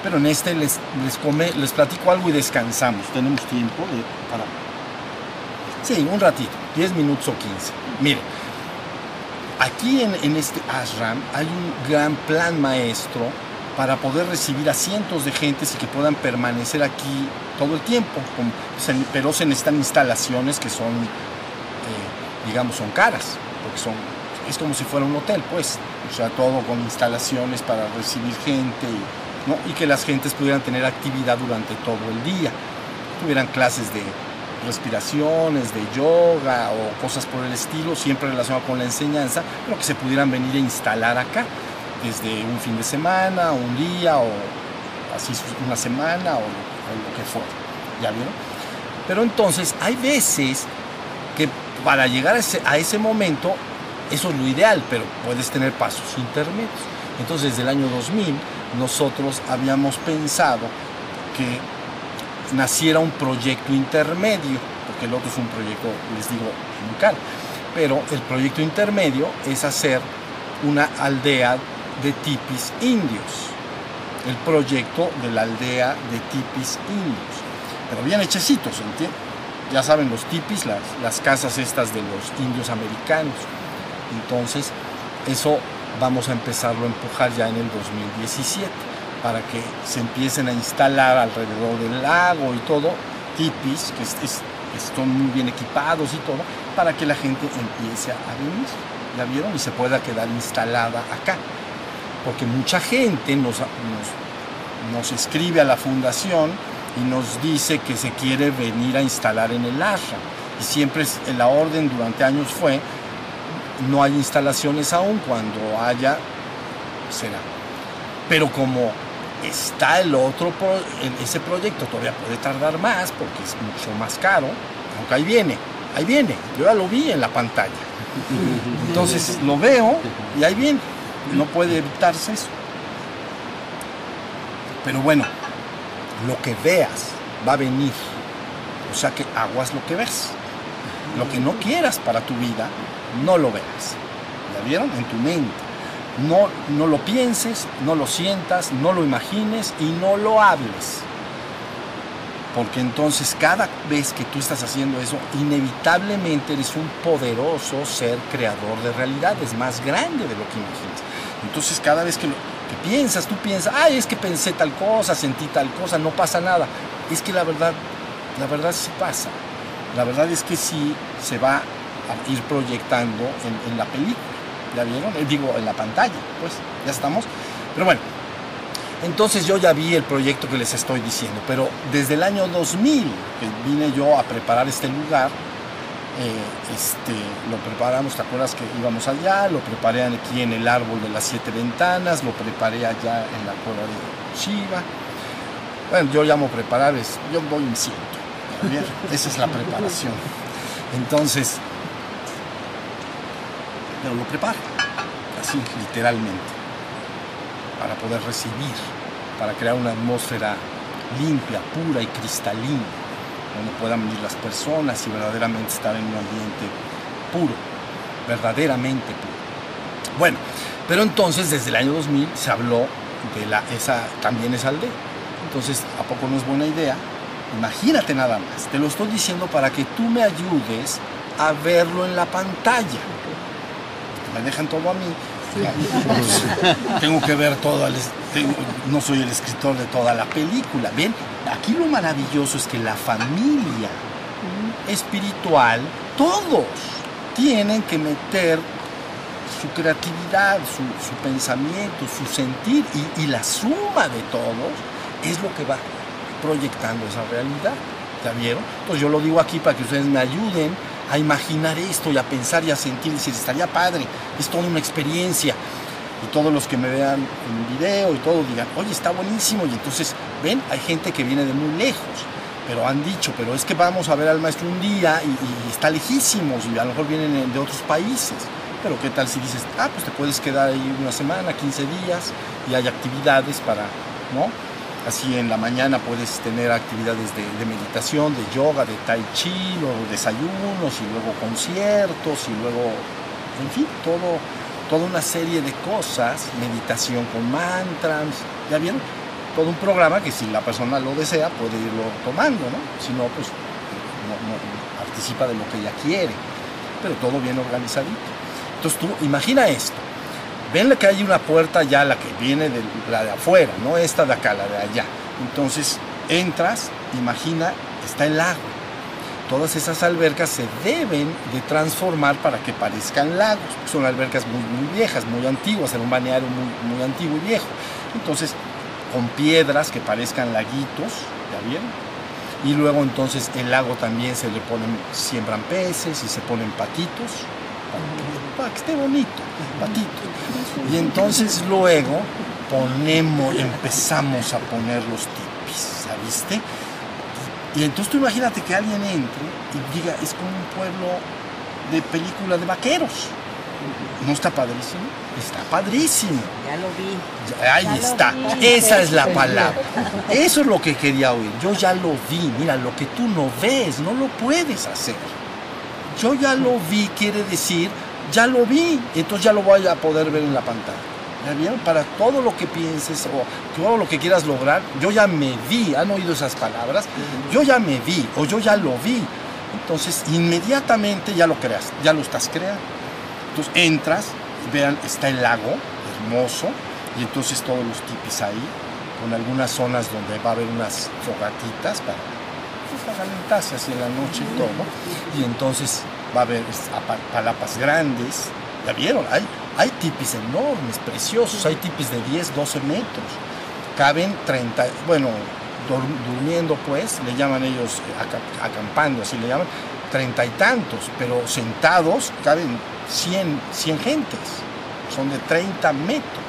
S1: pero en este les, les, les platico algo y descansamos. Tenemos tiempo de, para... Sí, un ratito, 10 minutos o 15. Miren, aquí en, en este ashram hay un gran plan maestro para poder recibir a cientos de gentes y que puedan permanecer aquí todo el tiempo. pero se necesitan instalaciones que son, eh, digamos, son caras, porque son, es como si fuera un hotel, pues. O sea, todo con instalaciones para recibir gente y y que las gentes pudieran tener actividad durante todo el día, tuvieran clases de respiraciones, de yoga o cosas por el estilo, siempre relacionado con la enseñanza, pero que se pudieran venir a instalar acá, desde un fin de semana, un día o así una semana o, lo que fuera. ¿Ya vieron? Pero entonces hay veces que para llegar a ese, a ese momento, eso es lo ideal, pero puedes tener pasos intermedios. Entonces, desde el año 2000, nosotros habíamos pensado que naciera un proyecto intermedio, porque el otro es un proyecto, les digo, caro, pero el proyecto intermedio es hacer una aldea de tipis indios, el proyecto de la aldea de tipis indios, pero bien hechecitos, ¿entiendes? Ya saben, los tipis, las casas estas de los indios americanos. Entonces, eso vamos a empezarlo a empujar ya en el 2017 para que se empiecen a instalar alrededor del lago y todo, tipis, que están muy bien equipados y todo, para que la gente empiece a venir, ¿ya vieron? Y se pueda quedar instalada acá. Porque mucha gente nos, nos, escribe a la fundación y nos dice que se quiere venir a instalar en el ashram. Y siempre la orden durante años fue, no hay instalaciones aún, cuando haya, será. Pero como está el otro, ese proyecto todavía puede tardar más porque es mucho más caro, aunque ahí viene, ahí viene, yo ya lo vi en la pantalla. Entonces lo veo y ahí viene, no puede evitarse eso. Pero bueno, lo que veas va a venir, o sea que aguas lo que ves. Lo que no quieras para tu vida, no lo veas. ¿Ya vieron? En tu mente no, no lo pienses, no lo sientas, no lo imagines y no lo hables. Porque entonces cada vez que tú estás haciendo eso, inevitablemente eres un poderoso ser creador de realidades, más grande de lo que imaginas. Entonces cada vez que, lo, que piensas, tú piensas, ay, es que pensé tal cosa, sentí tal cosa, no pasa nada. Es que la verdad, la verdad sí pasa. La verdad es que sí se va a ir proyectando en la película. ¿ya vieron? Eh, digo, en la pantalla, pues, ya estamos. Pero bueno, entonces yo ya vi el proyecto que les estoy diciendo, pero desde el año 2000 que vine yo a preparar este lugar, eh, este, lo preparamos, ¿te acuerdas que íbamos allá? Lo preparé aquí en el árbol de las siete ventanas, lo preparé allá en la cueva de Chiva. Bueno, yo llamo preparar, es, yo voy en ciento. Esa es la preparación. Entonces, pero lo prepara, así literalmente, para poder recibir, para crear una atmósfera limpia, pura y cristalina, donde puedan venir las personas y verdaderamente estar en un ambiente puro, verdaderamente puro. Bueno, pero entonces desde el año 2000 se habló de la, esa, también esa aldea. Entonces, ¿a poco no es buena idea? Imagínate nada más, te lo estoy diciendo para que tú me ayudes a verlo en la pantalla me dejan todo a mí. tengo que ver todo, no soy el escritor de toda la película. Ven, aquí lo maravilloso es que la familia espiritual, todos tienen que meter su creatividad, su, pensamiento, su sentir y, y, la suma de todos es lo que va proyectando esa realidad. ¿Ya vieron? Pues yo lo digo aquí para que ustedes me ayuden a imaginar esto y a pensar y a sentir, y decir, estaría padre, es toda una experiencia. Y todos los que me vean en video y todo digan, oye, está buenísimo. Y entonces, ven, hay gente que viene de muy lejos, pero han dicho, pero es que vamos a ver al maestro un día y, está lejísimos y a lo mejor vienen de otros países. Pero qué tal si dices, ah, pues te puedes quedar ahí una semana, 15 días y hay actividades para, ¿no? Así en la mañana puedes tener actividades de, meditación, de yoga, de tai chi, luego desayunos y luego conciertos y luego, en fin, todo, toda una serie de cosas, meditación con mantras, ¿ya vieron? Todo un programa que si la persona lo desea puede irlo tomando, ¿no? Si no, pues participa de lo que ella quiere, pero todo bien organizadito. Entonces tú imagina esto, ven que hay una puerta ya, la que viene de la de afuera, no esta de acá, la de allá. Entonces entras, imagina, está el lago. Todas esas albercas se deben de transformar para que parezcan lagos. Son albercas muy, muy viejas, muy antiguas, en un balneario muy, muy antiguo y viejo. Entonces, con piedras que parezcan laguitos, ¿ya bien? Y luego entonces el lago también se le ponen, siembran peces y se ponen patitos, para que esté bonito, patito. Y entonces luego ponemos, empezamos a poner los tipis, ¿viste? Y entonces tú imagínate que alguien entre y diga, es como un pueblo de película de vaqueros. ¿No está padrísimo? Está padrísimo.
S3: Ya lo vi.
S1: ahí está. Esa es la palabra. Eso es lo que quería oír. Yo ya lo vi. Mira, lo que tú no ves, no lo puedes hacer. Yo ya lo vi, quiere decir ya lo vi, entonces ya lo voy a poder ver en la pantalla. ¿Ya vieron? Para todo lo que pienses o todo lo que quieras lograr, yo ya me vi, ¿han oído esas palabras? Yo ya me vi o yo ya lo vi. Entonces, inmediatamente ya lo creas, ya lo estás creando. entonces entras, vean, está el lago, hermoso, y entonces todos los tipis ahí, con algunas zonas donde va a haber unas fogatitas para, pues, para calentarse así en la noche y todo. Y entonces va a haber palapas grandes, ¿ya vieron? Hay, hay tipis enormes, preciosos, hay tipis de 10, 12 metros. Caben 30, bueno, dur- durmiendo pues, le llaman ellos eh, aca- acampando, así le llaman, treinta y tantos, pero sentados caben 100, 100 gentes, son de 30 metros,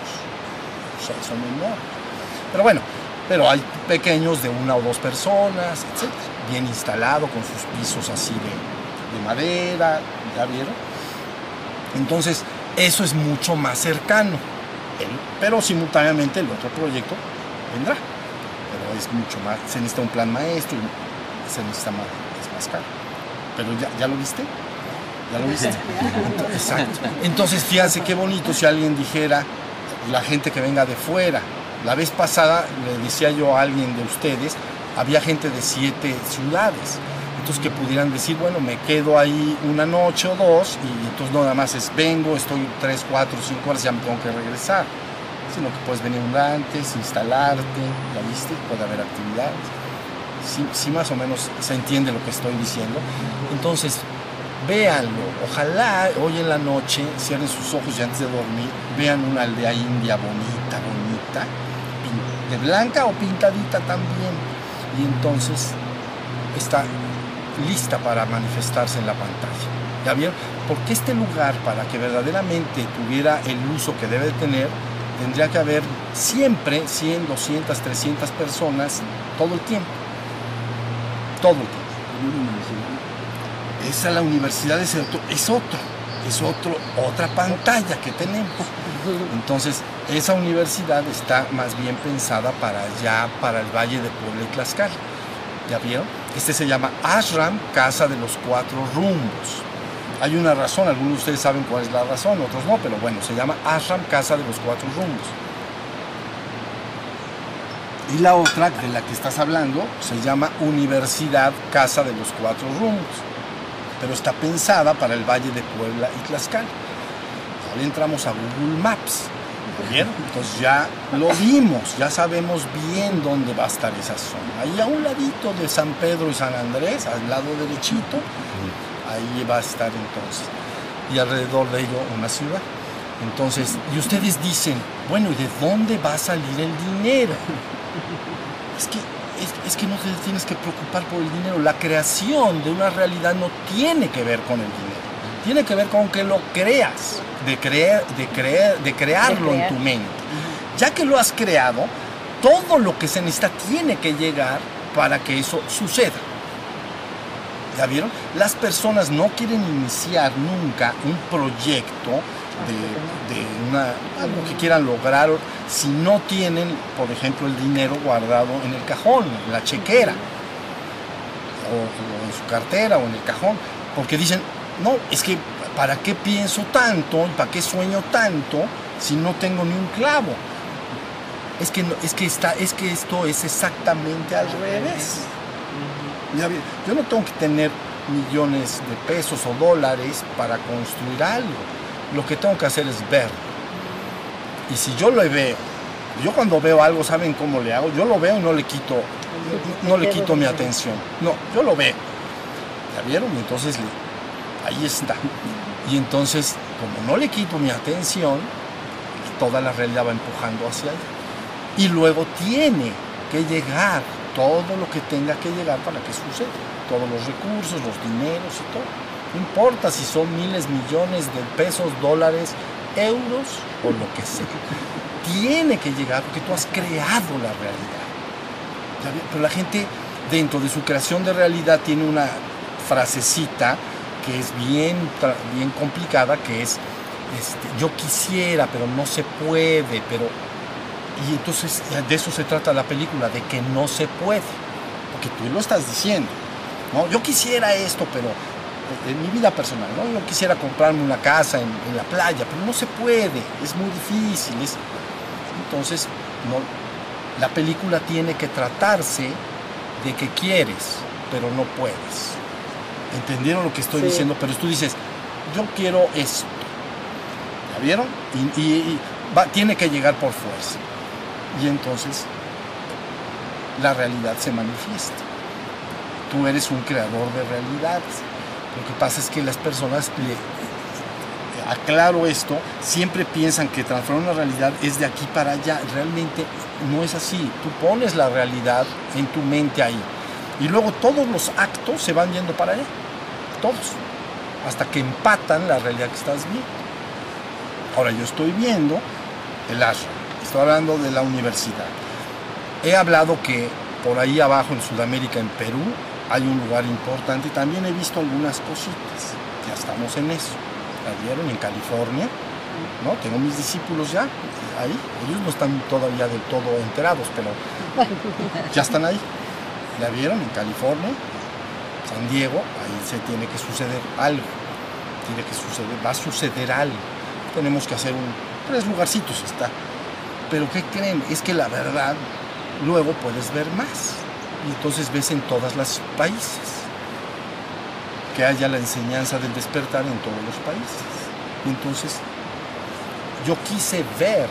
S1: o son enormes. Pero bueno, pero hay pequeños de una o dos personas, etc. Bien instalado, con sus pisos así de, de madera, ¿ya vieron? Entonces, eso es mucho más cercano. Pero simultáneamente el otro proyecto vendrá. Pero es mucho más, se necesita un plan maestro y se necesita más, es más caro. Pero ya, ¿ya lo viste? ¿Ya lo viste? Exacto. Entonces, fíjense qué bonito si alguien dijera, la gente que venga de fuera. La vez pasada le decía yo a alguien de ustedes, había gente de siete ciudades. Que pudieran decir, bueno, me quedo ahí una noche o dos y entonces no nada más es vengo, estoy tres, cuatro, cinco horas, ya me tengo que regresar. Sino que puedes venir un día antes, instalarte, ¿ya viste? Puede haber actividades. Sí, sí más o menos se entiende lo que estoy diciendo. Entonces, véanlo. Ojalá hoy en la noche cierren sus ojos y antes de dormir vean una aldea india bonita, bonita, de blanca o pintadita también. Y entonces está lista para manifestarse en la pantalla. ¿Ya vieron? Porque este lugar, para que verdaderamente tuviera el uso que debe de tener, tendría que haber siempre 100, 200, 300 personas todo el tiempo. Todo el tiempo. Esa la universidad es otro, es otro, es otro, otra pantalla que tenemos. Entonces, esa universidad está más bien pensada para allá, para el Valle de Puebla y Tlaxcala. ¿Ya vieron? Este se llama Ashram, Casa de los Cuatro Rumbos. Hay una razón, algunos de ustedes saben cuál es la razón, otros no, pero bueno, se llama Ashram, Casa de los Cuatro Rumbos. Y la otra de la que estás hablando se llama Universidad Casa de los Cuatro Rumbos, pero está pensada para el Valle de Puebla y Tlaxcala. Ahora entramos a Google Maps, ¿vieron? Entonces ya lo vimos, ya sabemos bien dónde va a estar esa zona. Ahí a un ladito de San Pedro y San Andrés, al lado derechito, ahí va a estar entonces. Y alrededor de ello una ciudad. Entonces, y ustedes dicen, bueno, ¿y de dónde va a salir el dinero? Es que, es, es que no te tienes que preocupar por el dinero. La creación de una realidad no tiene que ver con el dinero. Tiene que ver con que lo creas, de, creer, de, creer, de crearlo
S3: crear.
S1: en tu mente. Ya que lo has creado, todo lo que se necesita tiene que llegar para que eso suceda. ¿Ya vieron? Las personas no quieren iniciar nunca un proyecto de, de una, algo que quieran lograr si no tienen, por ejemplo, el dinero guardado en el cajón, en la chequera, o, o en su cartera o en el cajón, porque dicen, no, es que ¿para qué pienso tanto? ¿Para qué sueño tanto si no tengo ni un clavo? Es que, es que, esto es exactamente al revés. Yo no tengo que tener millones de pesos o dólares para construir algo. Lo que tengo que hacer es ver. Y si yo lo veo, yo cuando veo algo, ¿saben cómo le hago? Yo lo veo y no le quito, no le quito mi atención. No, yo lo veo. ¿Ya vieron? Y entonces ahí está. Y entonces, como no le quito mi atención, toda la realidad va empujando hacia allá. Y luego tiene que llegar todo lo que tenga que llegar para que suceda. Todos los recursos, los dineros y todo. No importa si son miles, millones de pesos, dólares, euros o lo que sea. Tiene que llegar porque tú has creado la realidad. Pero la gente dentro de su creación de realidad tiene una frasecita que es bien, bien complicada, que es, este, yo quisiera, pero no se puede, pero... Y entonces de eso se trata la película, de que no se puede, porque tú lo estás diciendo. ¿no? Yo quisiera esto, pero eh, en mi vida personal, ¿no? yo quisiera comprarme una casa en, en la playa, pero no se puede, es muy difícil. es- Entonces, no, la película tiene que tratarse de que quieres, pero no puedes. ¿Entendieron lo que estoy
S3: Sí.
S1: diciendo? Pero tú dices, yo quiero esto, ¿La vieron? Y, y- y va- tiene que llegar por fuerza. Y entonces la realidad se manifiesta. Tú eres un creador de realidades. Lo que pasa es que las personas, le, aclaro esto, siempre piensan que transformar una realidad es de aquí para allá. Realmente no es así. Tú pones la realidad en tu mente ahí. Y luego todos los actos se van yendo para allá. Todos. Hasta que empatan la realidad que estás viendo. Ahora yo estoy viendo el ashram. Estoy hablando de la universidad. He hablado que por ahí abajo en Sudamérica, en Perú, hay un lugar importante. También he visto algunas cositas. Ya estamos en eso. ¿La vieron? En California. ¿no? Tengo mis discípulos ya ahí. Ellos no están todavía del todo enterados, pero ya están ahí. ¿La vieron? En California, San Diego, ahí se tiene que suceder algo. Tiene que suceder, va a suceder algo. Tenemos que hacer un. Tres lugarcitos está. Pero ¿qué creen? Es que la verdad luego puedes ver más. Y entonces ves en todos los países que haya la enseñanza del despertar en todos los países. Y entonces yo quise ver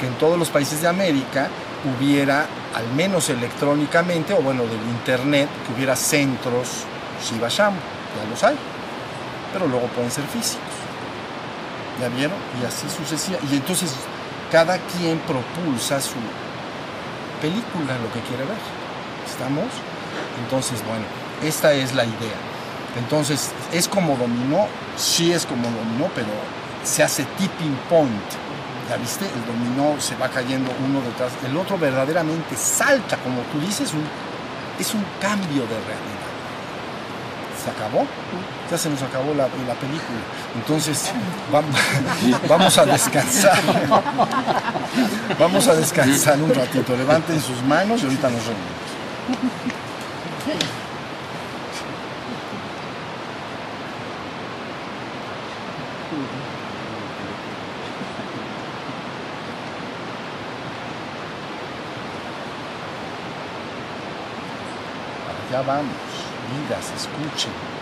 S1: que en todos los países de América hubiera, al menos electrónicamente, o bueno, del internet, que hubiera centros Shiva Shambhu. Ya los hay. Pero luego pueden ser físicos. ¿Ya vieron? Y así sucesivamente. Y entonces cada quien propulsa su película, lo que quiere ver. ¿Estamos? Entonces, bueno, esta es la idea. Entonces, es como dominó, sí es como dominó, pero se hace tipping point. ¿Ya viste? El dominó se va cayendo uno detrás. El otro verdaderamente salta, como tú dices, un- es un cambio de realidad. ¿Se acabó? Ya se nos acabó la, la película. Entonces, vamos, vamos a descansar. Vamos a descansar un ratito. Levanten sus manos y ahorita nos reunimos. Vamos, vidas, escuchen.